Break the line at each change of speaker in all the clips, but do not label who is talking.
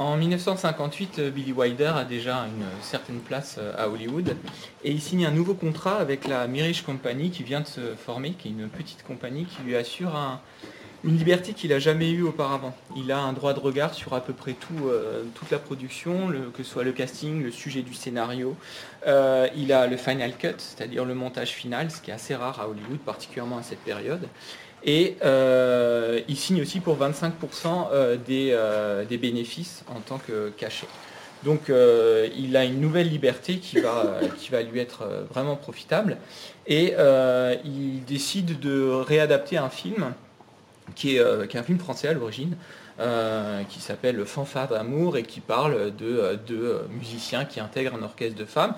En 1958, Billy Wilder a déjà une certaine place à Hollywood et il signe un nouveau contrat avec la Mirish Company qui vient de se former, qui est une petite compagnie qui lui assure une liberté qu'il n'a jamais eue auparavant. Il a un droit de regard sur à peu près tout, toute la production, que ce soit le casting, le sujet du scénario. il a le final cut, c'est-à-dire le montage final, ce qui est assez rare à Hollywood, particulièrement à cette période. Et euh, il signe aussi pour 25% euh, euh, des, bénéfices en tant que cachet. Donc il a une nouvelle liberté qui va, qui va lui être vraiment profitable. Et il décide de réadapter un film qui est, qui est un film français à l'origine, qui s'appelle Fanfare d'amour et qui parle de deux musiciens qui intègrent un orchestre de femmes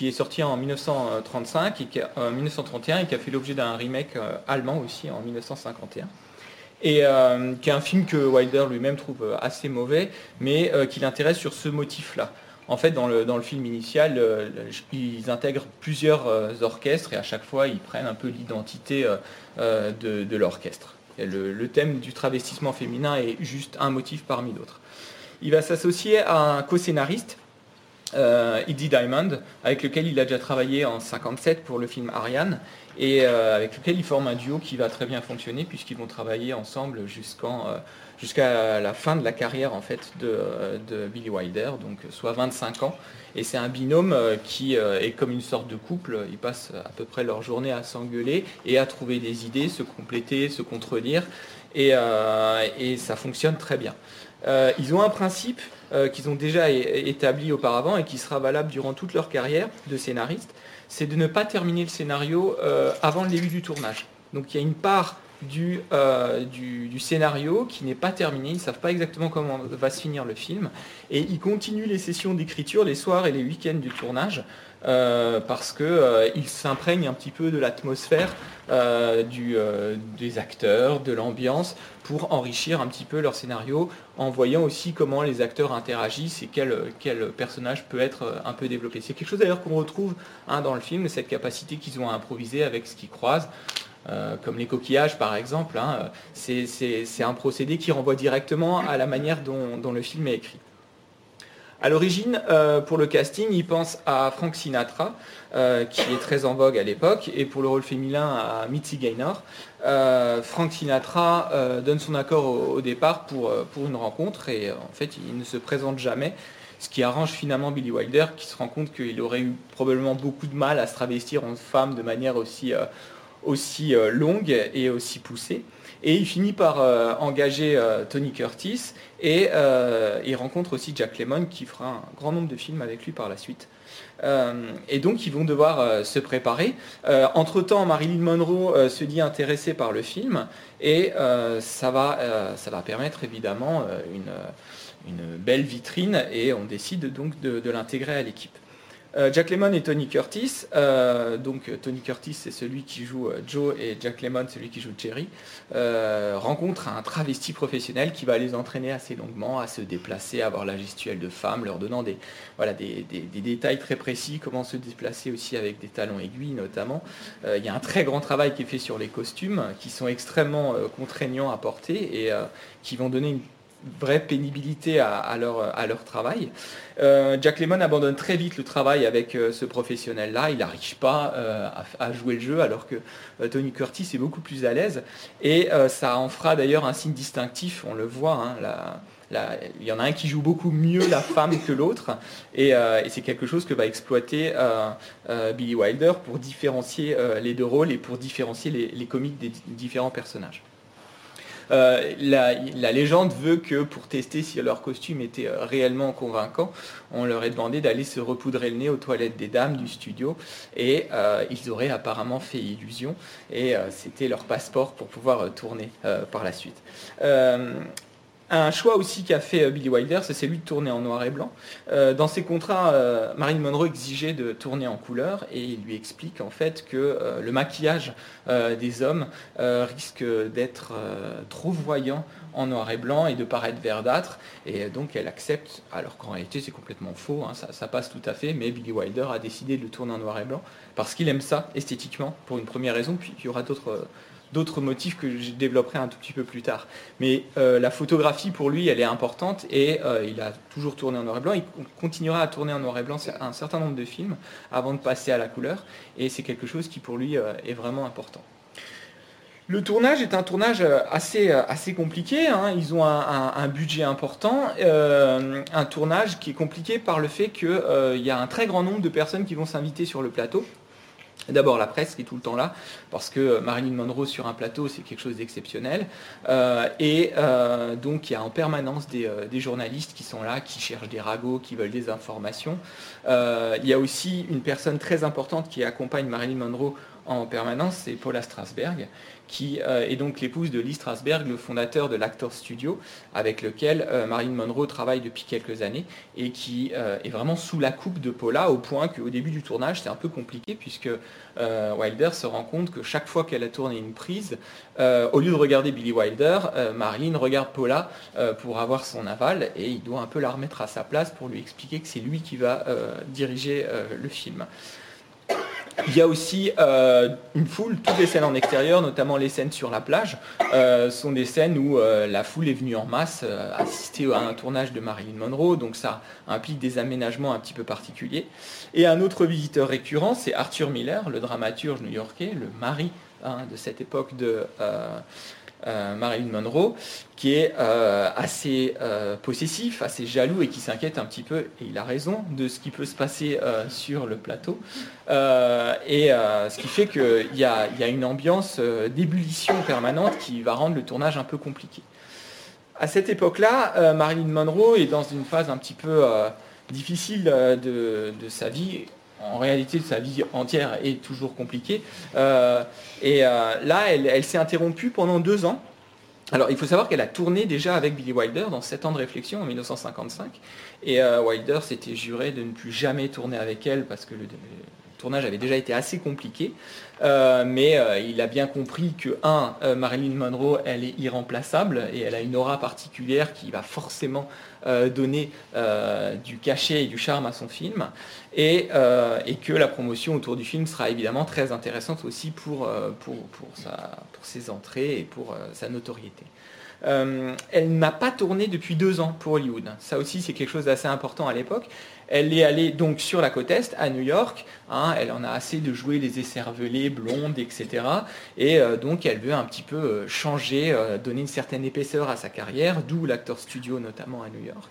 qui est sorti en 1935 et qui, 1931 et qui a fait l'objet d'un remake euh, allemand aussi en 1951. Et euh, qui est un film que Wilder lui-même trouve euh, assez mauvais, mais qui l'intéresse sur ce motif-là. En fait, dans le, dans le film initial, ils intègrent plusieurs orchestres et à chaque fois, ils prennent un peu l'identité de, l'orchestre. Le, le, thème du travestissement féminin est juste un motif parmi d'autres. Il va s'associer à un co-scénariste euh, Eddie Diamond, avec lequel il a déjà travaillé en 57 pour le film Ariane, et euh, avec lequel il forme un duo qui va très bien fonctionner, puisqu'ils vont travailler ensemble euh, jusqu'à la fin de la carrière en fait de, Billy Wilder, donc soit 25 ans. Et c'est un binôme qui est comme une sorte de couple, ils passent à peu près leur journée à s'engueuler et à trouver des idées, se compléter, se contredire, et ça fonctionne très bien. ils ont un principe euh, qu'ils ont déjà établi auparavant et qui sera valable durant toute leur carrière de scénariste, c'est de ne pas terminer le scénario euh, avant le début du tournage. Donc il y a une part du, euh, scénario qui n'est pas terminé, ils ne savent pas exactement comment va se finir le film, et ils continuent les sessions d'écriture les soirs et les week-ends du tournage parce qu'ils s'imprègnent un petit peu de l'atmosphère euh, des acteurs, de l'ambiance, pour enrichir un petit peu leur scénario, en voyant aussi comment les acteurs interagissent et quel, personnage peut être un peu développé. C'est quelque chose d'ailleurs qu'on retrouve hein, dans le film, cette capacité qu'ils ont à improviser avec ce qu'ils croisent. comme les coquillages par exemple, hein, c'est un procédé qui renvoie directement à la manière dont le film est écrit. À l'origine, euh, pour le casting, il pense à Frank Sinatra, euh, qui est très en vogue à l'époque, et pour le rôle féminin à Mitzi Gaynor. Euh, Frank Sinatra donne son accord au, départ pour, une rencontre, et en fait, il ne se présente jamais, ce qui arrange finalement Billy Wilder, qui se rend compte qu'il aurait eu probablement beaucoup de mal à se travestir en femme de manière aussi longue et aussi poussée. Et il finit par euh, engager euh, Tony Curtis et euh, il rencontre aussi Jack Lemmon qui fera un grand nombre de films avec lui par la suite. et donc ils vont devoir se préparer. Entre-temps, Marilyn Monroe se dit intéressée par le film et ça, va, permettre évidemment une, belle vitrine et on décide donc de l'intégrer à l'équipe. Euh, Jack Lemmon et Tony Curtis. Euh, donc Tony Curtis, c'est celui qui joue euh, Joe et Jack Lemmon, celui qui joue Jerry, rencontrent un travesti professionnel qui va les entraîner assez longuement à se déplacer, à avoir la gestuelle de femme, leur donnant des, voilà, des, détails très précis, comment se déplacer aussi avec des talons aiguilles notamment. Il y a un très grand travail qui est fait sur les costumes, qui sont extrêmement contraignants à porter et qui vont donner une vraie pénibilité à, leur, à leur, travail. Euh, Jack Lemmon abandonne très vite le travail avec euh, ce professionnel-là. Il n'arrive pas euh, à, jouer le jeu alors que Tony Curtis est beaucoup plus à l'aise. Et ça en fera d'ailleurs un signe distinctif, on le voit. Hein, il y en a un qui joue beaucoup mieux la femme que l'autre. Et, c'est quelque chose que va exploiter Billy Wilder pour différencier les deux rôles et pour différencier les, les comiques des différents personnages. Euh, la, légende veut que pour tester si leur costume était euh, réellement convaincant, on leur ait demandé d'aller se repoudrer le nez aux toilettes des dames du studio et euh, ils auraient apparemment fait illusion et c'était leur passeport pour pouvoir tourner par la suite. Un choix aussi qu'a fait euh, Billy Wilder, c'est celui de tourner en noir et blanc. Euh, dans ses contrats, euh, Marilyn Monroe exigeait de tourner en couleur et il lui explique en fait que le maquillage des hommes risque d'être trop voyant en noir et blanc et de paraître verdâtre. Et donc elle accepte, alors qu'en réalité c'est complètement faux, hein, ça, passe tout à fait, mais Billy Wilder a décidé de le tourner en noir et blanc parce qu'il aime ça esthétiquement, pour une première raison, puis il y aura d'autres d'autres motifs que je développerai un tout petit peu plus tard. Mais la photographie, pour lui, elle est importante et il a toujours tourné en noir et blanc. Il continuera à tourner en noir et blanc un certain nombre de films avant de passer à la couleur. Et c'est quelque chose qui, pour lui, est vraiment important. Le tournage est un tournage euh, assez, euh, assez compliqué. Hein. Ils ont un, budget important. Euh, un tournage qui est compliqué par le fait qu'il y a un très grand nombre de personnes qui vont s'inviter sur le plateau. D'abord la presse qui est tout le temps là, parce que Marilyn Monroe sur un plateau, c'est quelque chose d'exceptionnel. et donc il y a en permanence des, des, journalistes qui sont là, qui cherchent des ragots, qui veulent des informations. il y a aussi une personne très importante qui accompagne Marilyn Monroe en permanence, c'est Paula Strasberg, qui euh, est donc l'épouse de Lee Strasberg, le fondateur de l'Actor Studio, avec lequel euh, Marilyn Monroe travaille depuis quelques années, et qui euh, est vraiment sous la coupe de Paula, au point qu'au début du tournage, c'est un peu compliqué, puisque Wilder se rend compte que chaque fois qu'elle a tourné une prise, au lieu de regarder Billy Wilder, Marilyn regarde Paula pour avoir son aval, et il doit un peu la remettre à sa place pour lui expliquer que c'est lui qui va diriger le film. Il y a aussi euh, une foule, toutes les scènes en extérieur, notamment les scènes sur la plage, euh, sont des scènes où euh, la foule est venue en masse assister à un tournage de Marilyn Monroe, donc ça implique des aménagements un petit peu particuliers. Et un autre visiteur récurrent, c'est Arthur Miller, le dramaturge new-yorkais, le mari hein, de cette époque de euh, Marilyn Monroe, qui est euh, assez euh, possessif, assez jaloux et qui s'inquiète un petit peu, et il a raison, de ce qui peut se passer sur le plateau. et ce qui fait qu'il y, a une ambiance d'ébullition permanente qui va rendre le tournage un peu compliqué. À cette époque-là, Marilyn Monroe est dans une phase un petit peu difficile de sa vie en réalité, sa vie entière est toujours compliquée. Euh, et euh, là, elle, s'est interrompue pendant deux ans. Alors, il faut savoir qu'elle a tourné déjà avec Billy Wilder dans sept ans de réflexion en 1955. Et euh, Wilder s'était juré de ne plus jamais tourner avec elle parce que le, tournage avait déjà été assez compliqué, euh, mais euh, il a bien compris que, un, euh, Marilyn Monroe, elle est irremplaçable et elle a une aura particulière qui va forcément donner du cachet et du charme à son film, et, que la promotion autour du film sera évidemment très intéressante aussi pour, pour, pour, pour ses entrées et pour sa notoriété. Elle n'a pas tourné depuis deux ans pour Hollywood. Ça aussi, c'est quelque chose d'assez important à l'époque. Elle est allée donc sur la côte Est, à New York. Hein, elle en a assez de jouer les écervelés, blondes, etc. Et euh, donc elle veut un petit peu euh, changer, euh, donner une certaine épaisseur à sa carrière, d'où l'acteur studio notamment à New York.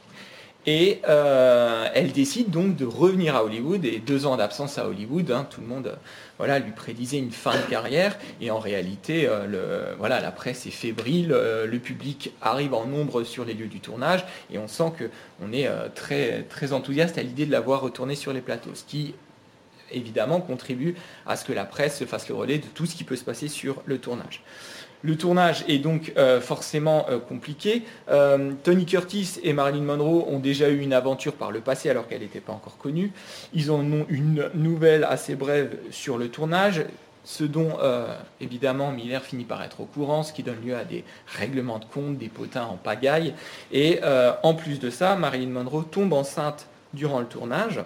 Et euh, elle décide donc de revenir à Hollywood, et deux ans d'absence à Hollywood, hein, tout le monde voilà, lui prédisait une fin de carrière, et en réalité, euh, voilà, la presse est fébrile, euh, le public arrive en nombre sur les lieux du tournage, et on sent qu'on est très, très enthousiaste à l'idée de la voir retourner sur les plateaux, ce qui évidemment contribue à ce que la presse se fasse le relais de tout ce qui peut se passer sur le tournage. Le tournage est donc euh, forcément euh, compliqué. Euh, Tony Curtis et Marilyn Monroe ont déjà eu une aventure par le passé alors qu'elle n'était pas encore connue. Ils ont une nouvelle assez brève sur le tournage, ce dont évidemment Miller finit par être au courant, ce qui donne lieu à des règlements de compte, des potins en pagaille. Et en plus de ça, Marilyn Monroe tombe enceinte durant le tournage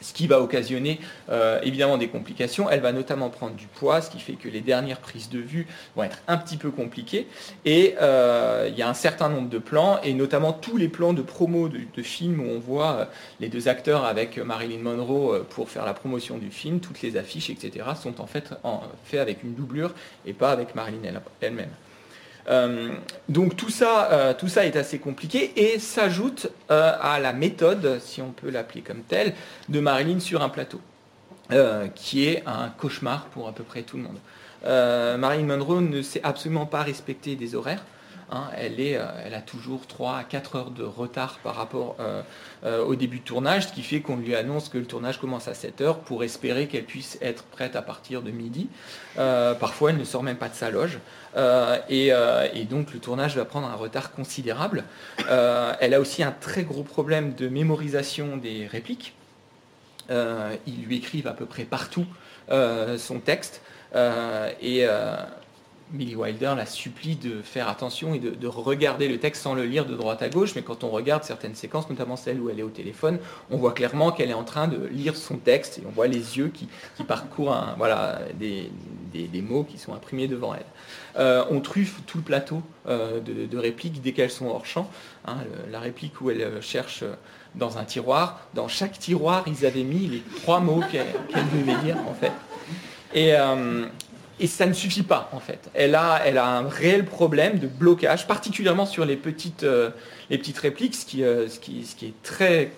ce qui va occasionner euh, évidemment des complications. Elle va notamment prendre du poids, ce qui fait que les dernières prises de vue vont être un petit peu compliquées. Et euh, il y a un certain nombre de plans, et notamment tous les plans de promo de, films où on voit euh, les deux acteurs avec Marilyn Monroe pour faire la promotion du film, toutes les affiches, etc., sont en fait faits avec une doublure et pas avec Marilyn elle-même. Euh, donc tout ça, euh, tout ça est assez compliqué et s'ajoute euh, à la méthode, si on peut l'appeler comme telle, de Marilyn sur un plateau, qui est un cauchemar pour à peu près tout le monde. Marilyn Monroe ne sait absolument pas respecter des horaires. Hein, euh, elle a toujours 3 à 4 heures de retard par rapport euh, euh, au début de tournage, ce qui fait qu'on lui annonce que le tournage commence à 7 heures pour espérer qu'elle puisse être prête à partir de midi. parfois, elle ne sort même pas de sa loge. Et, et, donc, le tournage va prendre un retard considérable. elle a aussi un très gros problème de mémorisation des répliques. ils lui écrivent à peu près partout son texte. et Billy Wilder la supplie de faire attention et de, regarder le texte sans le lire de droite à gauche, mais quand on regarde certaines séquences, notamment celle où elle est au téléphone, on voit clairement qu'elle est en train de lire son texte et on voit les yeux qui, parcourent voilà, des, mots qui sont imprimés devant elle. Euh, on truffe tout le plateau euh, de, répliques dès qu'elles sont hors champ. Hein, la réplique où elle euh, cherche dans un tiroir, dans chaque tiroir, ils avaient mis les trois mots qu'elle devait lire en fait. Et, et ça ne suffit pas, en fait. Elle a, elle a un réel problème de blocage, particulièrement sur les petites, euh, les petites répliques, ce qui, euh, ce, qui, ce qui, est très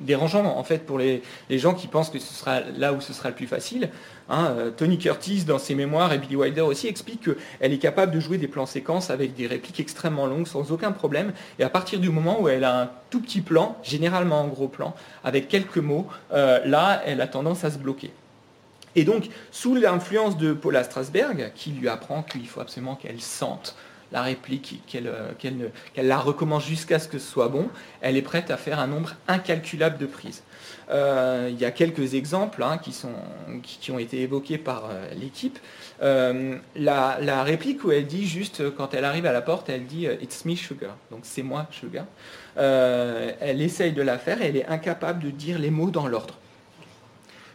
dérangeant, en fait, pour les, les, gens qui pensent que ce sera là où ce sera le plus facile. Hein. Euh, Tony Curtis, dans ses mémoires, et Billy Wilder aussi, explique qu'elle est capable de jouer des plans séquences avec des répliques extrêmement longues, sans aucun problème. Et à partir du moment où elle a un tout petit plan, généralement un gros plan, avec quelques mots, là, elle a tendance à se bloquer. Et donc, sous l'influence de Paula Strasberg, qui lui apprend qu'il faut absolument qu'elle sente la réplique, euh, qu'elle la recommence jusqu'à ce que ce soit bon, elle est prête à faire un nombre incalculable de prises. Euh, il y a quelques exemples hein, qui, ont été évoqués par euh, l'équipe. la, réplique où elle dit juste, quand elle arrive à la porte, elle dit It's me sugar, donc c'est moi sugar. elle essaye de la faire et elle est incapable de dire les mots dans l'ordre.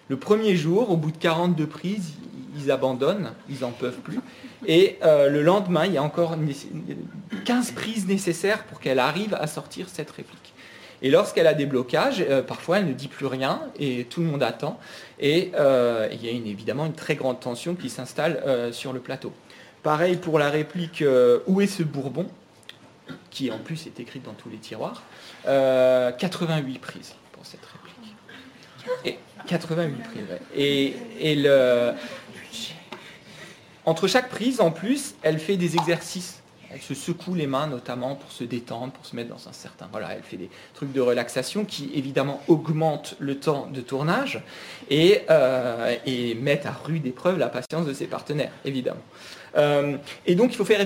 Le premier jour, au bout de 42 prises, ils abandonnent, ils n'en peuvent plus. Et euh, le lendemain, il y a encore 15 prises nécessaires pour qu'elle arrive à sortir cette réplique. Et lorsqu'elle a des blocages, euh, parfois elle ne dit plus rien et tout le monde attend. Et euh, il y a évidemment une très grande tension qui s'installe sur le plateau. Pareil pour la réplique Où est ce Bourbon? Qui en plus est écrite dans tous les tiroirs. 88 prises pour cette réplique. 88 prises. Et, le... entre chaque prise, en plus, elle fait des exercices. Elle se secoue les mains notamment pour se détendre, pour se mettre dans un certain... Voilà, elle fait des trucs de relaxation qui évidemment augmentent le temps de tournage et, euh, et mettent à rude épreuve la patience de ses partenaires, évidemment. Euh, et donc il faut faire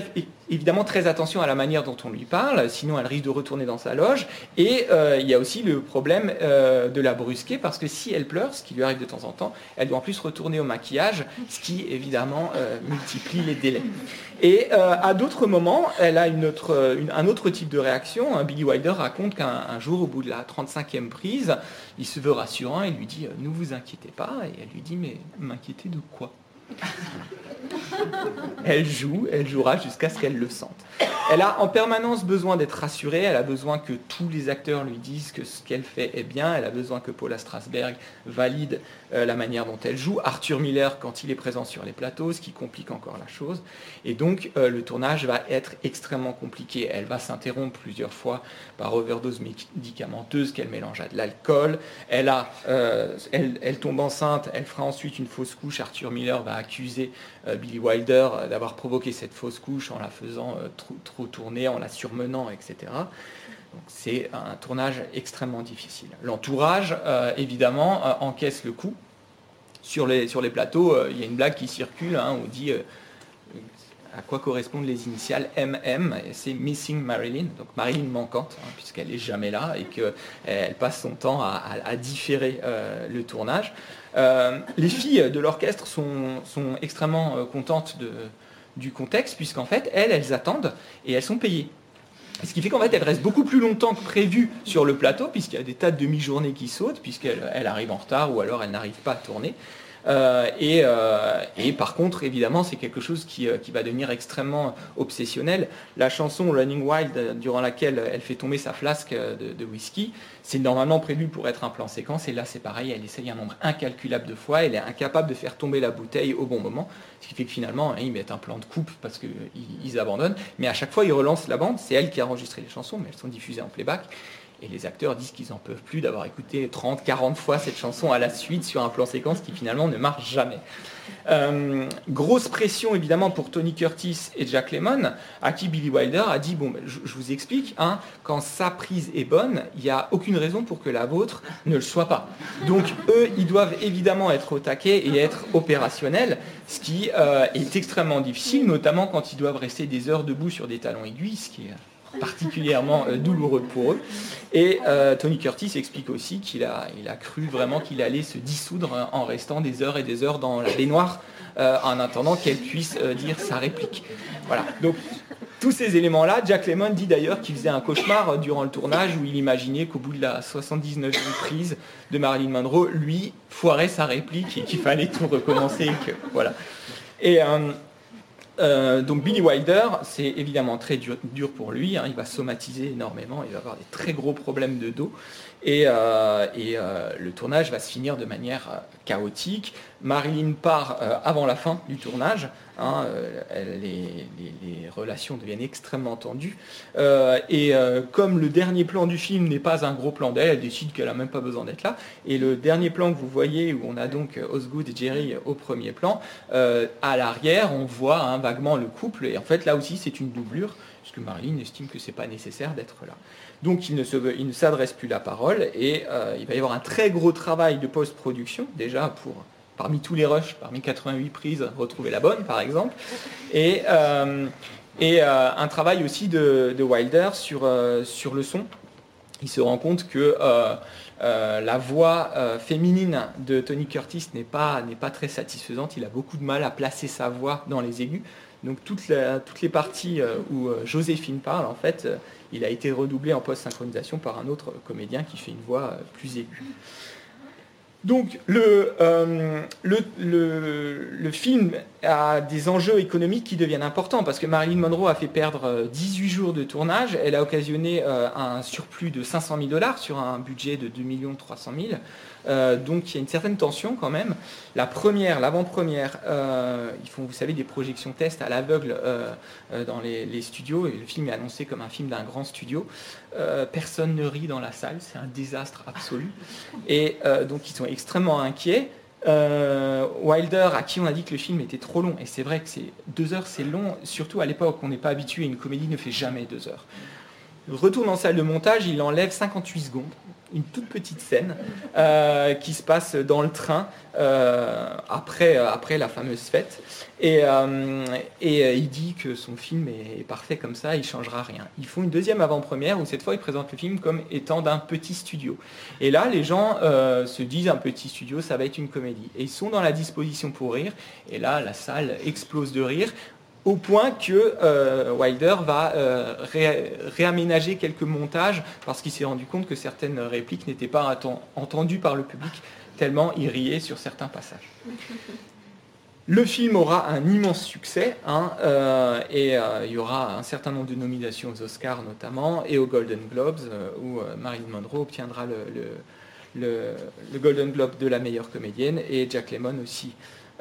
évidemment très attention à la manière dont on lui parle, sinon elle risque de retourner dans sa loge. Et euh, il y a aussi le problème euh, de la brusquer, parce que si elle pleure, ce qui lui arrive de temps en temps, elle doit en plus retourner au maquillage, ce qui évidemment multiplie les délais. Et à d'autres moments, elle a un autre type de réaction. Billy Wilder raconte qu'un jour, au bout de la 35e prise, il se veut rassurant et lui dit Ne vous inquiétez pas. Et elle lui dit Mais m'inquiéter de quoi? elle joue, elle jouera jusqu'à ce qu'elle le sente. Elle a en permanence besoin d'être rassurée, elle a besoin que tous les acteurs lui disent que ce qu'elle fait est bien, elle a besoin que Paula Strasberg valide euh, la manière dont elle joue, Arthur Miller quand il est présent sur les plateaux, ce qui complique encore la chose. Et donc euh, le tournage va être extrêmement compliqué. Elle va s'interrompre plusieurs fois par overdose médicamenteuse qu'elle mélange à de l'alcool. Elle, euh, elle tombe enceinte, elle fera ensuite une fausse couche. Arthur Miller va accuser Billy Wilder d'avoir provoqué cette fausse couche en la faisant trop, trop tourner, en la surmenant, etc. c'est un tournage extrêmement difficile. L'entourage, euh, évidemment, euh, encaisse le coup. Sur les, sur les plateaux, euh, il y a une blague qui circule, hein, on dit à quoi correspondent les initiales MM, c'est Missing Marilyn, donc Marilyn manquante, hein, puisqu'elle n'est jamais là et qu'elle passe son temps à, différer le tournage. les filles de l'orchestre sont, extrêmement contentes du contexte, puisqu'en fait, elles, elles attendent et elles sont payées. Ce qui fait qu'en fait, elles restent beaucoup plus longtemps que prévu sur le plateau, puisqu'il y a des tas de demi-journées qui sautent, puisqu'elles arrivent en retard ou alors elles n'arrivent pas à tourner. Euh, euh, et, par contre, évidemment, c'est quelque chose qui, euh, va devenir extrêmement obsessionnel. La chanson Running Wild, durant laquelle elle fait tomber sa flasque de, whisky, c'est normalement prévu pour être un plan séquence. Et là, c'est pareil, elle essaye un nombre incalculable de fois. Elle est incapable de faire tomber la bouteille au bon moment. Ce qui fait que finalement, hein, ils mettent un plan de coupe parce qu'ils abandonnent. Mais à chaque fois, ils relancent la bande. C'est elle qui a enregistré les chansons, mais elles sont diffusées en playback. Et les acteurs disent qu'ils n'en peuvent plus d'avoir écouté 30, 40 fois cette chanson à la suite sur un plan séquence qui finalement ne marche jamais. Euh, grosse pression évidemment pour Tony Curtis et Jack Lemmon, à qui Billy Wilder a dit bon, ben, je, vous explique, hein, quand sa prise est bonne, il n'y a aucune raison pour que la vôtre ne le soit pas. Donc eux, ils doivent évidemment être au taquet et être opérationnels, ce qui euh, est extrêmement difficile, notamment quand ils doivent rester des heures debout sur des talons aiguilles, qui particulièrement euh, douloureux pour eux. Et Tony Curtis explique aussi qu'il a, il a cru vraiment qu'il allait se dissoudre en restant des heures et des heures dans la baignoire en attendant qu'elle puisse dire sa réplique. Voilà. Donc tous ces éléments-là, Jack Lemmon dit d'ailleurs qu'il faisait un cauchemar durant le tournage où il imaginait qu'au bout de la 79e prise de Marilyn Monroe, lui foirait sa réplique et qu'il fallait tout recommencer. voilà. Et euh, euh, donc Billy Wilder, c'est évidemment très dur, pour lui. Hein. il va somatiser énormément, il va avoir des très gros problèmes de dos. Et, euh, le tournage va se finir de manière chaotique. Marilyn part avant la fin du tournage. Hein, euh, les, relations deviennent extrêmement tendues. Euh, et euh, comme le dernier plan du film n'est pas un gros plan d'elle, elle décide qu'elle n'a même pas besoin d'être là. Et le dernier plan que vous voyez, où on a donc Osgood et Jerry au premier plan, à l'arrière, on voit hein, vaguement le couple. Et en fait, là aussi, c'est une doublure, puisque Marilyn estime que c'est pas nécessaire d'être là. Donc il ne s'adresse plus la parole et il va y avoir un très gros travail de post-production déjà pour parmi tous les rushs, parmi 88 prises, retrouver la bonne par exemple. Et, euh, euh, un travail aussi de, Wilder sur, euh, sur le son. Il se rend compte que la voix féminine de Tony Curtis n'est pas, très satisfaisante. Il a beaucoup de mal à placer sa voix dans les aigus. Donc toutes les parties où Joséphine parle, en fait, il a été redoublé en post-synchronisation par un autre comédien qui fait une voix plus aiguë. Donc euh, le, le, film a des enjeux économiques qui deviennent importants parce que Marilyn Monroe a fait perdre 18 euh, jours de tournage. Elle a occasionné euh, un surplus de 500 000 dollars sur un budget de 2 300 000. Euh, donc il y a une certaine tension quand même. La première, l'avant-première, euh, ils font, vous savez, des projections tests à l'aveugle euh, dans les, studios. Et le film est annoncé comme un film d'un grand studio. personne ne rit dans la salle, c'est un désastre absolu. Et donc ils sont extrêmement inquiets. Wilder, à qui on a dit que le film était trop long, et c'est vrai que c'est deux heures, c'est long, surtout à l'époque, on n'est pas habitué, une comédie ne fait jamais deux heures. Retourne en salle de montage, il enlève 58 secondes une toute petite scène euh, qui se passe dans le train euh, après, euh, après la fameuse fête. Et, et il dit que son film est parfait comme ça, il ne changera rien. Ils font une deuxième avant-première où cette fois ils présentent le film comme étant d'un petit studio. Et là, les gens se disent un petit studio, ça va être une comédie. Et ils sont dans la disposition pour rire. Et là, la salle explose de rire au point que euh, Wilder va euh, réaménager quelques montages parce qu'il s'est rendu compte que certaines répliques n'étaient pas entendues par le public, tellement il riait sur certains passages. Le film aura un immense succès hein, euh, et il y aura un certain nombre de nominations aux Oscars notamment et aux Golden Globes où Marilyn Monroe obtiendra le, Golden Globe de la meilleure comédienne et Jack Lemmon aussi.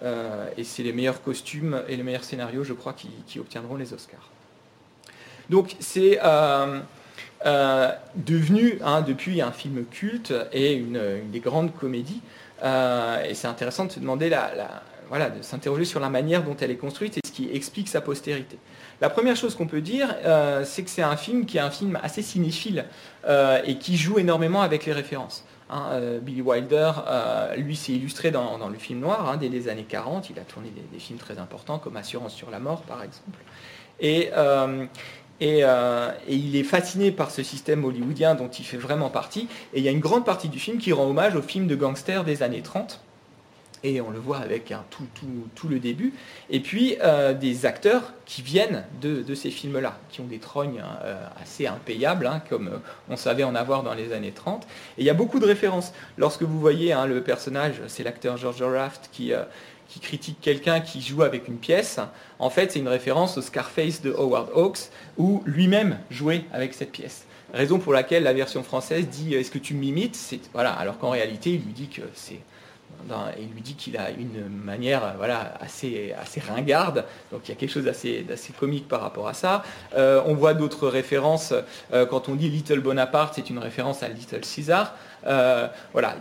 Euh, et c'est les meilleurs costumes et les meilleurs scénarios, je crois, qui, obtiendront les Oscars. Donc c'est euh, euh, devenu hein, depuis un film culte et une, des grandes comédies. et c'est intéressant de se demander voilà, de s'interroger sur la manière dont elle est construite et ce qui explique sa postérité. La première chose qu'on peut dire, c'est que c'est un film qui est un film assez cinéphile et qui joue énormément avec les références. Hein, euh, Billy Wilder, euh, lui, s'est illustré dans, le film noir hein, dès les années 40. Il a tourné des, films très importants comme Assurance sur la mort, par exemple. Et, euh, et, il est fasciné par ce système hollywoodien dont il fait vraiment partie. Et il y a une grande partie du film qui rend hommage aux films de gangsters des années 30 et on le voit avec tout, le début, et puis euh, des acteurs qui viennent de, ces films-là, qui ont des trognes euh, assez impayables, hein, comme euh, on savait en avoir dans les années 30. Et il y a beaucoup de références. Lorsque vous voyez hein, le personnage, c'est l'acteur George Raft qui, qui critique quelqu'un qui joue avec une pièce, en fait c'est une référence au Scarface de Howard Hawks, où lui-même jouait avec cette pièce. Raison pour laquelle la version française dit Est-ce que tu m'imites? Voilà, Alors qu'en réalité, il lui dit que c'est il lui dit qu'il a une manière euh, voilà, assez, ringarde, donc il y a quelque chose d'assez, comique par rapport à ça. Euh, on voit d'autres références, euh, quand on dit Little Bonaparte, c'est une référence à Little Caesar. voilà,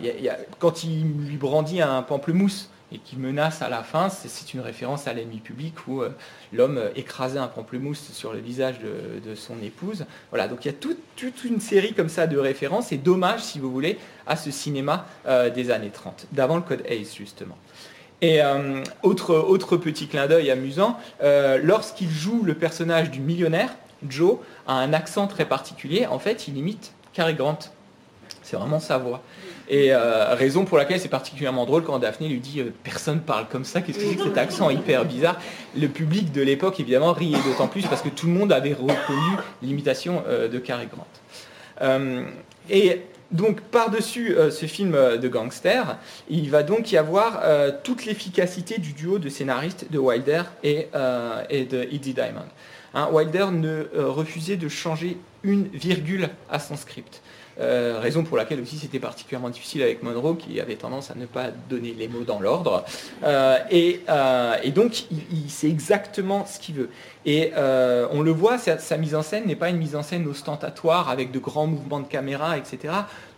quand il lui brandit un pamplemousse, et qui menace à la fin, c'est une référence à l'ennemi public où euh, l'homme écrasait un pamplemousse sur le visage de, son épouse. Voilà, donc il y a toute une série comme ça de références et d'hommages, si vous voulez, à ce cinéma euh, des années 30, d'avant le code Hayes justement. Et euh, autre, autre petit clin d'œil amusant, lorsqu'il joue le personnage du millionnaire, Joe a un accent très particulier, en fait il imite Cary Grant. C'est vraiment sa voix. Et euh, raison pour laquelle c'est particulièrement drôle quand Daphné lui dit personne parle comme ça, qu'est-ce que c'est que cet accent hyper bizarre? Le public de l'époque évidemment riait d'autant plus parce que tout le monde avait reconnu l'imitation de Cary Grant. et donc par-dessus euh, ce film euh, de gangster, il va donc y avoir euh, toute l'efficacité du duo de scénaristes de Wilder et, de Eddie Diamond. Hein, Wilder ne refusait de changer une virgule à son script. Euh, raison pour laquelle aussi c'était particulièrement difficile avec Monroe qui avait tendance à ne pas donner les mots dans l'ordre. Euh, euh, et, donc il, sait exactement ce qu'il veut. Et on le voit, sa, mise en scène n'est pas une mise en scène ostentatoire avec de grands mouvements de caméra, etc.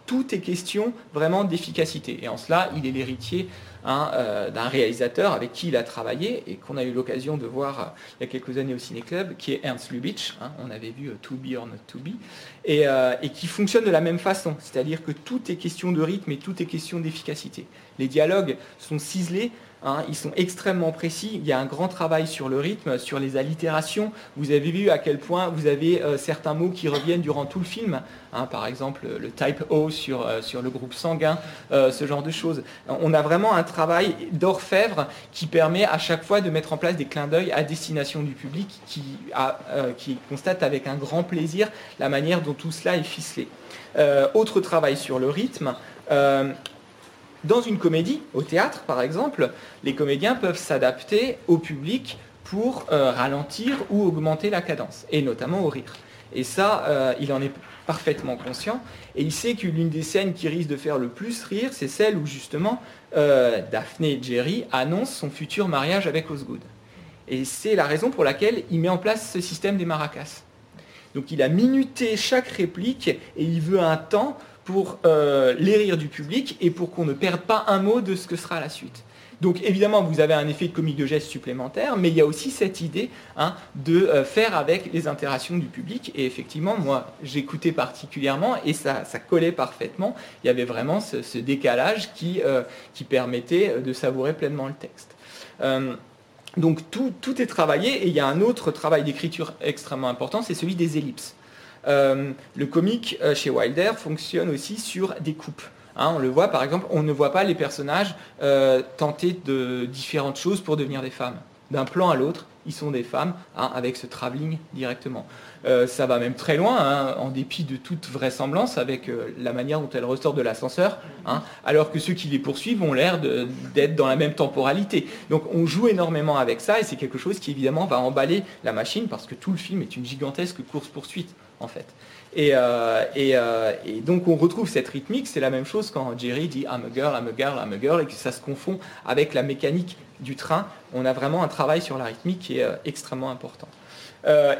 Tout est question vraiment d'efficacité. Et en cela, il est l'héritier Hein, euh, d'un réalisateur avec qui il a travaillé et qu'on a eu l'occasion de voir euh, il y a quelques années au Ciné-Club, qui est Ernst Lubitsch. Hein, on avait vu euh, To Be or Not To Be, et, et qui fonctionne de la même façon, c'est-à-dire que tout est question de rythme et tout est question d'efficacité. Les dialogues sont ciselés Hein, ils sont extrêmement précis. Il y a un grand travail sur le rythme, sur les allitérations. Vous avez vu à quel point vous avez euh, certains mots qui reviennent durant tout le film. Hein, par exemple, le type O sur, euh, sur le groupe sanguin, euh, ce genre de choses. On a vraiment un travail d'orfèvre qui permet à chaque fois de mettre en place des clins d'œil à destination du public qui, qui constate avec un grand plaisir la manière dont tout cela est ficelé. autre travail sur le rythme. Dans une comédie, au théâtre par exemple, les comédiens peuvent s'adapter au public pour euh, ralentir ou augmenter la cadence, et notamment au rire. Et ça, euh, il en est parfaitement conscient, et il sait que l'une des scènes qui risque de faire le plus rire, c'est celle où justement euh, Daphné et Jerry annoncent son futur mariage avec Osgood. Et c'est la raison pour laquelle il met en place ce système des maracas. Donc il a minuté chaque réplique et il veut un temps pour euh, les rires du public et pour qu'on ne perde pas un mot de ce que sera la suite. Donc évidemment, vous avez un effet de comique de geste supplémentaire, mais il y a aussi cette idée hein, de euh, faire avec les interactions du public. Et effectivement, moi, j'écoutais particulièrement et ça, collait parfaitement. Il y avait vraiment ce, décalage qui, euh, qui, permettait de savourer pleinement le texte. donc tout, tout est travaillé et il y a un autre travail d'écriture extrêmement important, c'est celui des ellipses. Euh, le comique euh, chez Wilder fonctionne aussi sur des coupes. Hein, on le voit par exemple, on ne voit pas les personnages euh, tenter de différentes choses pour devenir des femmes. D'un plan à l'autre, ils sont des femmes, hein, avec ce travelling directement. ça va même très loin, hein, en dépit de toute vraisemblance, avec la manière dont elles ressortent de l'ascenseur, alors que ceux qui les poursuivent ont l'air d'être dans la même temporalité. Donc on joue énormément avec ça, et c'est quelque chose qui évidemment va emballer la machine, parce que tout le film est une gigantesque course-poursuite en fait. Euh, euh, et, donc on retrouve cette rythmique, c'est la même chose quand Jerry dit I'm a girl, I'm a girl, I'm a girl, et que ça se confond avec la mécanique du train. On a vraiment un travail sur la rythmique qui est euh, extrêmement important.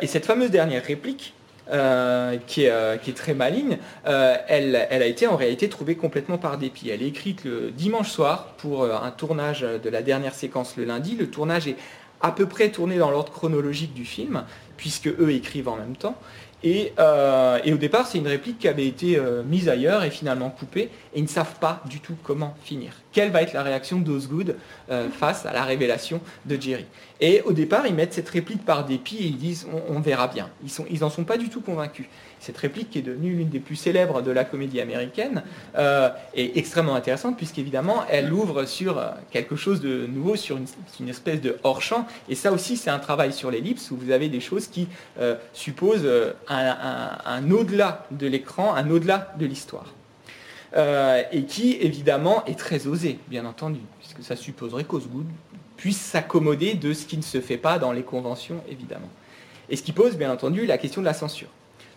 et cette fameuse dernière réplique, qui, est, très maligne, elle, a été en réalité trouvée complètement par dépit. Elle est écrite le dimanche soir pour un tournage de la dernière séquence le lundi. Le tournage est à peu près tourné dans l'ordre chronologique du film, puisque eux écrivent en même temps. Euh, et, au départ, c'est une réplique qui avait été euh, mise ailleurs et finalement coupée, et ils ne savent pas du tout comment finir. Quelle va être la réaction d'Osgood euh, face à la révélation de Jerry Et au départ, ils mettent cette réplique par dépit et ils disent on, verra bien. Ils n'en sont pas du tout convaincus. Cette réplique qui est devenue l'une des plus célèbres de la comédie américaine est extrêmement intéressante puisqu'évidemment, elle ouvre sur quelque chose de nouveau, sur une, espèce de hors-champ. Et ça aussi, c'est un travail sur l'ellipse où vous avez des choses qui supposent un, au-delà de l'écran, un au-delà de l'histoire. Euh, et qui, évidemment, est très osé, bien entendu, puisque ça supposerait qu'Osgood puisse s'accommoder de ce qui ne se fait pas dans les conventions, évidemment. Et ce qui pose, bien entendu, la question de la censure.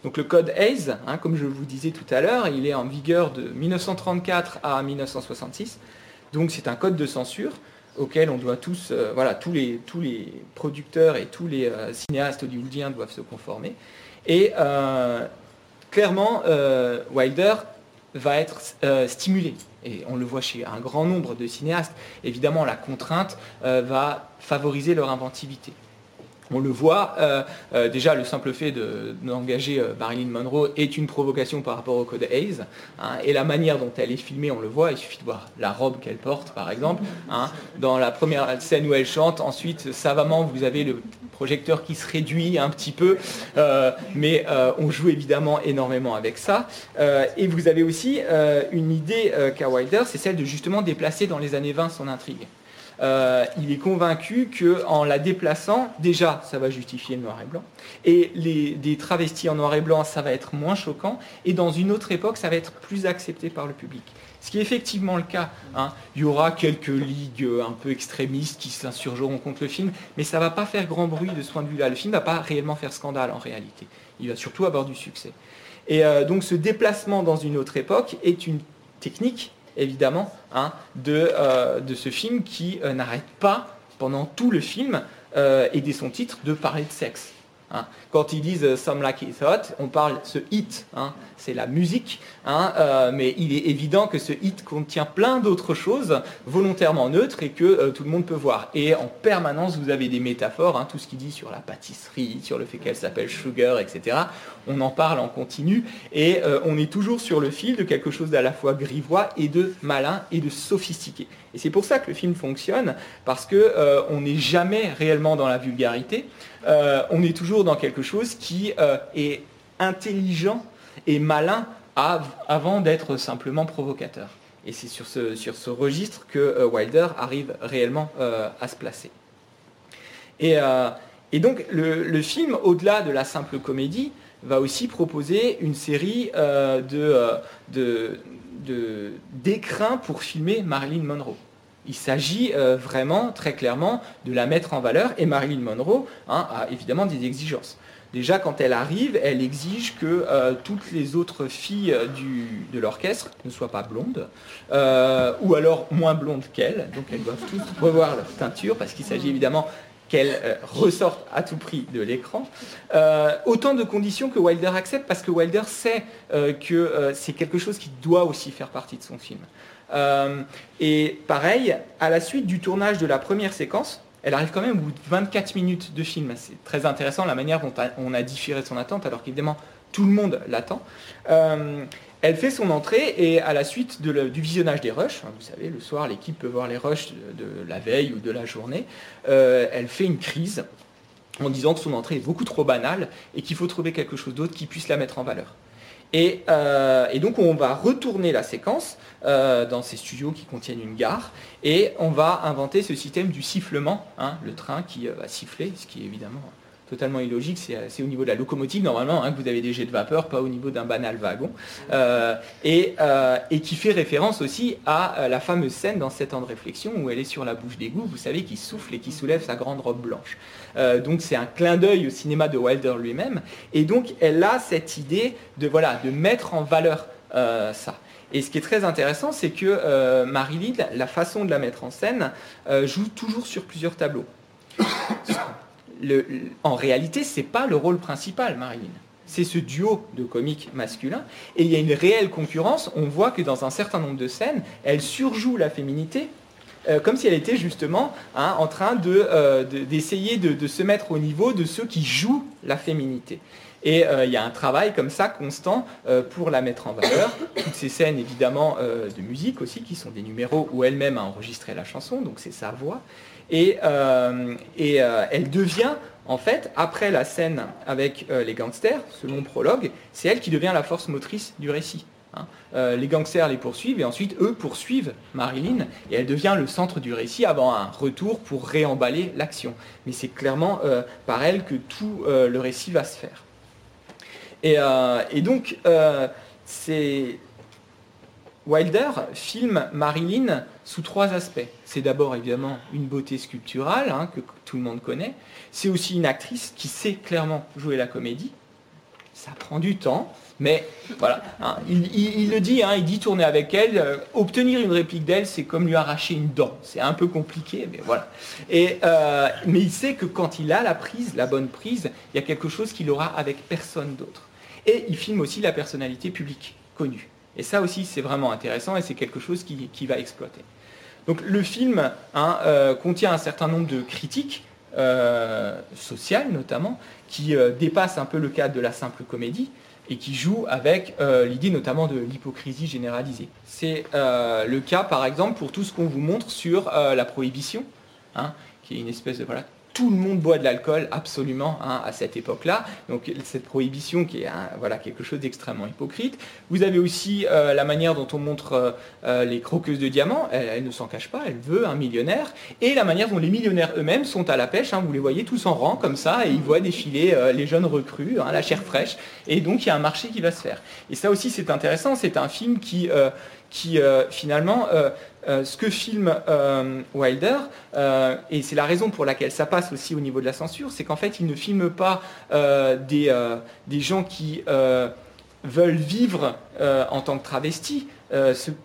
Donc le code Hayes, hein, comme je vous disais tout à l'heure, il est en vigueur de 1934 à 1966. Donc c'est un code de censure auquel on doit tous, euh, voilà, tous les, producteurs et tous les euh, cinéastes hollywoodiens doivent se conformer. Et euh, clairement, Wilder va être stimulé. Et on le voit chez un grand nombre de cinéastes. Évidemment, la contrainte va favoriser leur inventivité. On le voit, euh, euh, déjà le simple fait d'engager euh, Marilyn Monroe est une provocation par rapport au code Hayes. Hein, et la manière dont elle est filmée, on le voit, il suffit de voir la robe qu'elle porte par exemple. Hein. dans la première scène où elle chante, ensuite savamment vous avez le projecteur qui se réduit un petit peu, mais on joue évidemment énormément avec ça. et vous avez aussi une idée qu'a Wilder, c'est celle de justement déplacer dans les années 20 son intrigue. Euh, il est convaincu qu'en la déplaçant, déjà, ça va justifier le noir et blanc, et les, des travestis en noir et blanc, ça va être moins choquant, et dans une autre époque, ça va être plus accepté par le public. Ce qui est effectivement le cas. Hein. Il y aura quelques ligues un peu extrémistes qui s'insurgeront contre le film, mais ça ne va pas faire grand bruit de ce point de vue-là. Le film ne va pas réellement faire scandale en réalité. Il va surtout avoir du succès. Et euh, donc ce déplacement dans une autre époque est une technique évidemment, hein, euh, de, ce film qui euh, n'arrête pas pendant tout le film euh, et dès son titre de parler de sexe. Hein. Quand ils disent Some Like It Hot, on parle ce hit, hein, c'est la musique, hein, euh, mais il est évident que ce hit contient plein d'autres choses volontairement neutres et que euh, tout le monde peut voir. Et en permanence, vous avez des métaphores, tout ce qui dit sur la pâtisserie, sur le fait qu'elle s'appelle Sugar, etc. On en parle en continu et euh, on est toujours sur le fil de quelque chose d'à la fois grivois et de malin et de sophistiqué. Et c'est pour ça que le film fonctionne, parce qu'on n'est jamais réellement dans la vulgarité, on est toujours dans quelque chose qui est intelligent et malin avant d'être simplement provocateur. Et c'est sur ce, sur ce registre que euh, Wilder arrive réellement euh, à se placer. Et, euh, et donc le, film, au-delà de la simple comédie, va aussi proposer une série de, de, d'écrins pour filmer Marilyn Monroe. Il s'agit vraiment très clairement de la mettre en valeur et Marilyn Monroe hein, a évidemment des exigences. Déjà, quand elle arrive, elle exige que euh, toutes les autres filles euh, de l'orchestre ne soient pas blondes, euh, ou alors moins blondes qu'elle. Donc elles doivent toutes revoir leur teinture, parce qu'il s'agit évidemment qu'elles ressortent à tout prix de l'écran. autant de conditions que Wilder accepte, parce que Wilder sait que c'est quelque chose qui doit aussi faire partie de son film. et pareil, à la suite du tournage de la première séquence, elle arrive quand même au bout de 24 minutes de film. C'est très intéressant la manière dont on a différé son attente, alors qu'évidemment tout le monde l'attend. Euh, elle fait son entrée et à la suite du visionnage des rushs, hein, vous savez, le soir l'équipe peut voir les rushs de, la veille ou de la journée, euh, elle fait une crise en disant que son entrée est beaucoup trop banale et qu'il faut trouver quelque chose d'autre qui puisse la mettre en valeur. Euh, et, donc on va retourner la séquence euh, dans ces studios qui contiennent une gare et on va inventer ce système du sifflement, hein, le train qui euh, va siffler, ce qui est évidemment totalement illogique, c'est au niveau de la locomotive normalement hein, que vous avez des jets de vapeur, pas au niveau d'un banal wagon, et, qui fait référence aussi à la fameuse scène dans 7 ans de réflexion où elle est sur la bouche d'égout, vous savez, qui souffle et qui soulève sa grande robe blanche. Euh, donc c'est un clin d'œil au cinéma de Wilder lui-même. Et donc elle a cette idée de, voilà, de mettre en valeur euh, ça. Et ce qui est très intéressant, c'est que euh, Marilyn, la façon de la mettre en scène, joue toujours sur plusieurs tableaux. En réalité, ce n'est pas le rôle principal, Marilyn. C'est ce duo de comiques masculins. Et il y a une réelle concurrence. On voit que dans un certain nombre de scènes, elle surjoue la féminité euh, comme si elle était justement hein, en train euh, d'essayer de, se mettre au niveau de ceux qui jouent la féminité. Et euh, il y a un travail comme ça constant pour la mettre en valeur. Toutes ces scènes évidemment de musique aussi, qui sont des numéros où elle-même a enregistré la chanson, donc c'est sa voix. Et, et elle devient, en fait, après la scène avec les gangsters, ce long prologue, c'est elle qui devient la force motrice du récit. Hein. Euh, les gangsters les poursuivent et ensuite eux poursuivent Marilyn et elle devient le centre du récit avant un retour pour réemballer l'action. Mais c'est clairement euh, par elle que tout euh, le récit va se faire. Et, donc, c'est Wilder filme Marilyn sous trois aspects. C'est d'abord évidemment une beauté sculpturale hein, que tout le monde connaît. C'est aussi une actrice qui sait clairement jouer la comédie. Ça prend du temps, mais voilà, hein, il, le dit, hein, il dit tourner avec elle, euh, obtenir une réplique d'elle, c'est comme lui arracher une dent. C'est un peu compliqué, mais voilà. Euh, mais il sait que quand il a la prise, la bonne prise, il y a quelque chose qu'il aura avec personne d'autre. Et il filme aussi la personnalité publique connue. Et ça aussi, c'est vraiment intéressant et c'est quelque chose qui, va exploiter. Donc le film hein, euh, contient un certain nombre de critiques sociale notamment, qui dépasse un peu le cadre de la simple comédie et qui joue avec l'idée notamment de l'hypocrisie généralisée. C'est le cas par exemple pour tout ce qu'on vous montre sur la prohibition, hein, qui est une espèce de voilà, tout le monde boit de l'alcool absolument hein, à cette époque-là. Donc cette prohibition qui est voilà, quelque chose d'extrêmement hypocrite. Vous avez aussi euh, la manière dont on montre euh, euh, les croqueuses de diamants. Elle, ne s'en cache pas, elle veut un millionnaire. Et la manière dont les millionnaires eux-mêmes sont à la pêche. Hein, vous les voyez tous en rang comme ça et ils voient défiler les jeunes recrues, hein, la chair fraîche. Et donc il y a un marché qui va se faire. Et ça aussi c'est intéressant. C'est un film qui qui finalement ce que filme euh, Wilder, euh, et c'est la raison pour laquelle ça passe aussi au niveau de la censure, c'est qu'en fait, il ne filme pas des, gens qui veulent vivre en tant que travestis.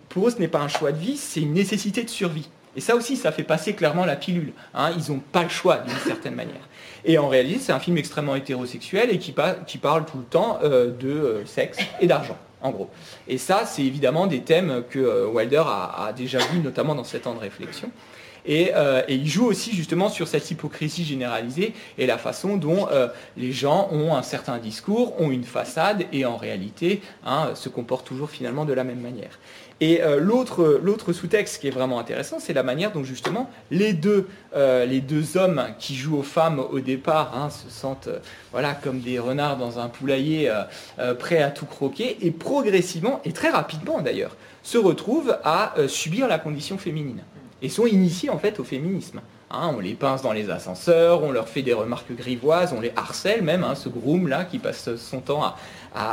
pour eux, ce n'est pas un choix de vie, c'est une nécessité de survie. Et ça aussi, ça fait passer clairement la pilule. Hein. ils n'ont pas le choix d'une certaine manière. Et en réalité, c'est un film extrêmement hétérosexuel et qui parle tout le temps de sexe et d'argent en gros. Et ça, c'est évidemment des thèmes que euh, Wilder a, déjà vus, notamment dans ses temps de réflexion. Euh, et, il joue aussi justement sur cette hypocrisie généralisée et la façon dont euh, les gens ont un certain discours, ont une façade et en réalité hein, se comportent toujours finalement de la même manière. Et euh, l'autre sous-texte qui est vraiment intéressant, c'est la manière dont justement les deux, euh, hommes qui jouent aux femmes au départ hein, se sentent euh, voilà, comme des renards dans un poulailler prêts à tout croquer, et progressivement, et très rapidement d'ailleurs, se retrouvent à subir la condition féminine, et sont initiés en fait au féminisme. Hein, on les pince dans les ascenseurs, on leur fait des remarques grivoises, on les harcèle même, hein, ce groom là qui passe son temps à,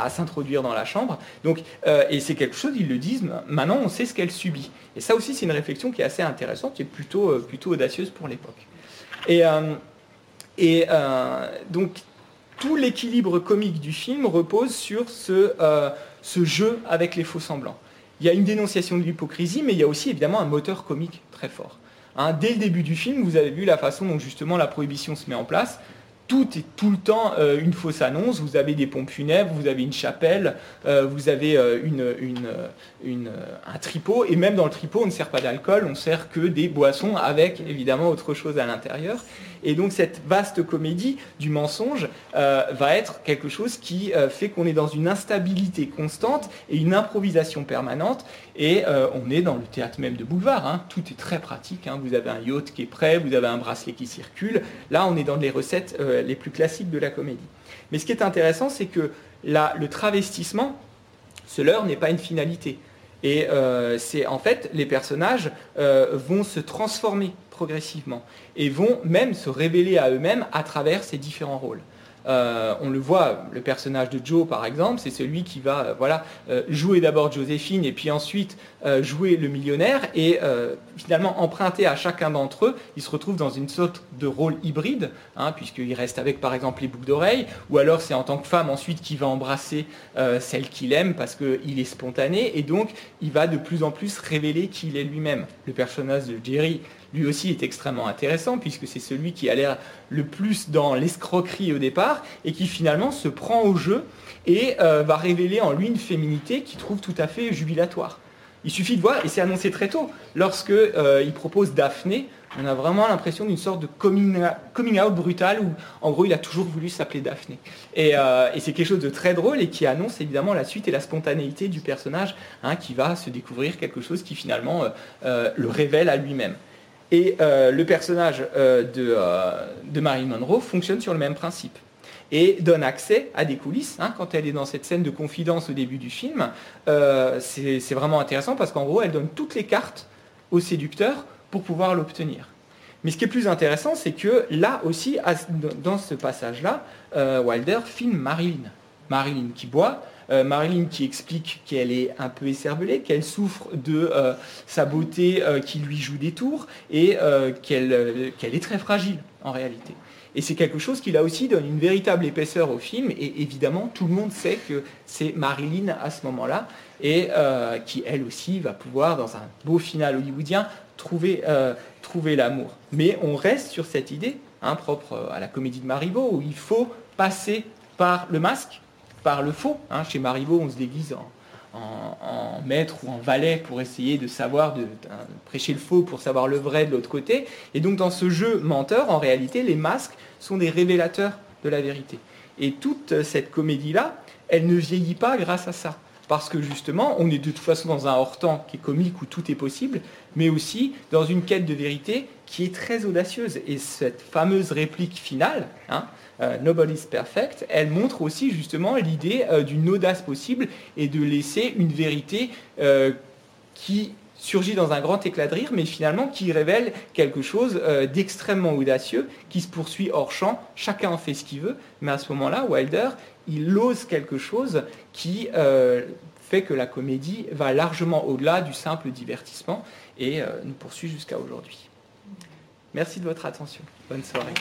s'introduire dans la chambre. Donc, euh, et c'est quelque chose, ils le disent, maintenant on sait ce qu'elle subit. Et ça aussi c'est une réflexion qui est assez intéressante et plutôt, euh, plutôt audacieuse pour l'époque. Et, euh, donc tout l'équilibre comique du film repose sur ce, jeu avec les faux semblants. Il y a une dénonciation de l'hypocrisie, mais il y a aussi évidemment un moteur comique très fort. Hein, dès le début du film, vous avez vu la façon dont justement la prohibition se met en place tout est tout le temps euh, une fausse annonce. Vous avez des pompes funèbres, vous avez une chapelle, euh, vous avez euh, un tripot, et même dans le tripot, on ne sert pas d'alcool, on sert que des boissons avec évidemment autre chose à l'intérieur. Et donc cette vaste comédie du mensonge va être quelque chose qui fait qu'on est dans une instabilité constante et une improvisation permanente. Et on est dans le théâtre même de boulevard. Hein. Tout est très pratique. Hein. Vous avez un yacht qui est prêt, vous avez un bracelet qui circule. Là, on est dans les recettes les plus classiques de la comédie. Mais ce qui est intéressant, c'est que le travestissement, ce leurre n'est pas une finalité. Et euh, c'est en fait, les personnages euh, vont se transformer progressivement et vont même se révéler à eux-mêmes à travers ces différents rôles. Euh, on le voit, le personnage de Joe par exemple, c'est celui qui va euh, voilà, euh, jouer d'abord Joséphine et puis ensuite jouer le millionnaire et finalement emprunter à chacun d'entre eux, il se retrouve dans une sorte de rôle hybride, hein, puisqu'il reste avec par exemple les boucles d'oreilles, ou alors c'est en tant que femme ensuite qui va embrasser celle qu'il aime parce qu'il est spontané et donc il va de plus en plus révéler qui il est lui-même. Le personnage de Jerry lui aussi est extrêmement intéressant puisque c'est celui qui a l'air le plus dans l'escroquerie au départ et qui finalement se prend au jeu et euh, va révéler en lui une féminité qu'il trouve tout à fait jubilatoire. Il suffit de voir, et c'est annoncé très tôt, lorsque euh, propose Daphné, on a vraiment l'impression d'une sorte de coming, out brutal où en gros il a toujours voulu s'appeler Daphné. Euh, et, c'est quelque chose de très drôle et qui annonce évidemment la suite et la spontanéité du personnage hein, qui va se découvrir quelque chose qui finalement le révèle à lui-même. Et euh, le personnage euh, euh, de, Marilyn Monroe fonctionne sur le même principe et donne accès à des coulisses. Hein, quand elle est dans cette scène de confidence au début du film, c'est vraiment intéressant parce qu'en gros, elle donne toutes les cartes au séducteur pour pouvoir l'obtenir. Mais ce qui est plus intéressant, c'est que là aussi, dans ce passage-là, Wilder filme Marilyn. Marilyn qui boit, euh, Marilyn qui explique qu'elle est un peu écervelée, qu'elle souffre de euh, sa beauté euh, qui lui joue des tours et qu'elle est très fragile en réalité. Et c'est quelque chose qui là aussi donne une véritable épaisseur au film. Et évidemment, tout le monde sait que c'est Marilyn à ce moment-là et qui elle aussi va pouvoir, dans un beau final hollywoodien, trouver, l'amour. Mais on reste sur cette idée hein, propre à la comédie de Marivaux où il faut passer par le masque par le faux. Hein. Chez Marivaux, on se déguise en, maître ou en valet pour essayer de savoir, de, prêcher le faux pour savoir le vrai de l'autre côté. Et donc dans ce jeu menteur, en réalité, les masques sont des révélateurs de la vérité. Et toute cette comédie-là, elle ne vieillit pas grâce à ça. Parce que justement, on est de toute façon dans un hors-temps qui est comique où tout est possible, mais aussi dans une quête de vérité qui est très audacieuse. Et cette fameuse réplique finale, hein, euh, Nobody's Perfect, elle montre aussi justement l'idée euh, d'une audace possible et de laisser une vérité euh, qui surgit dans un grand éclat de rire, mais finalement qui révèle quelque chose d'extrêmement audacieux, qui se poursuit hors champ, chacun en fait ce qu'il veut, mais à ce moment-là, Wilder, il ose quelque chose qui fait que la comédie va largement au-delà du simple divertissement et nous poursuit jusqu'à aujourd'hui. Merci de votre attention. Bonne soirée.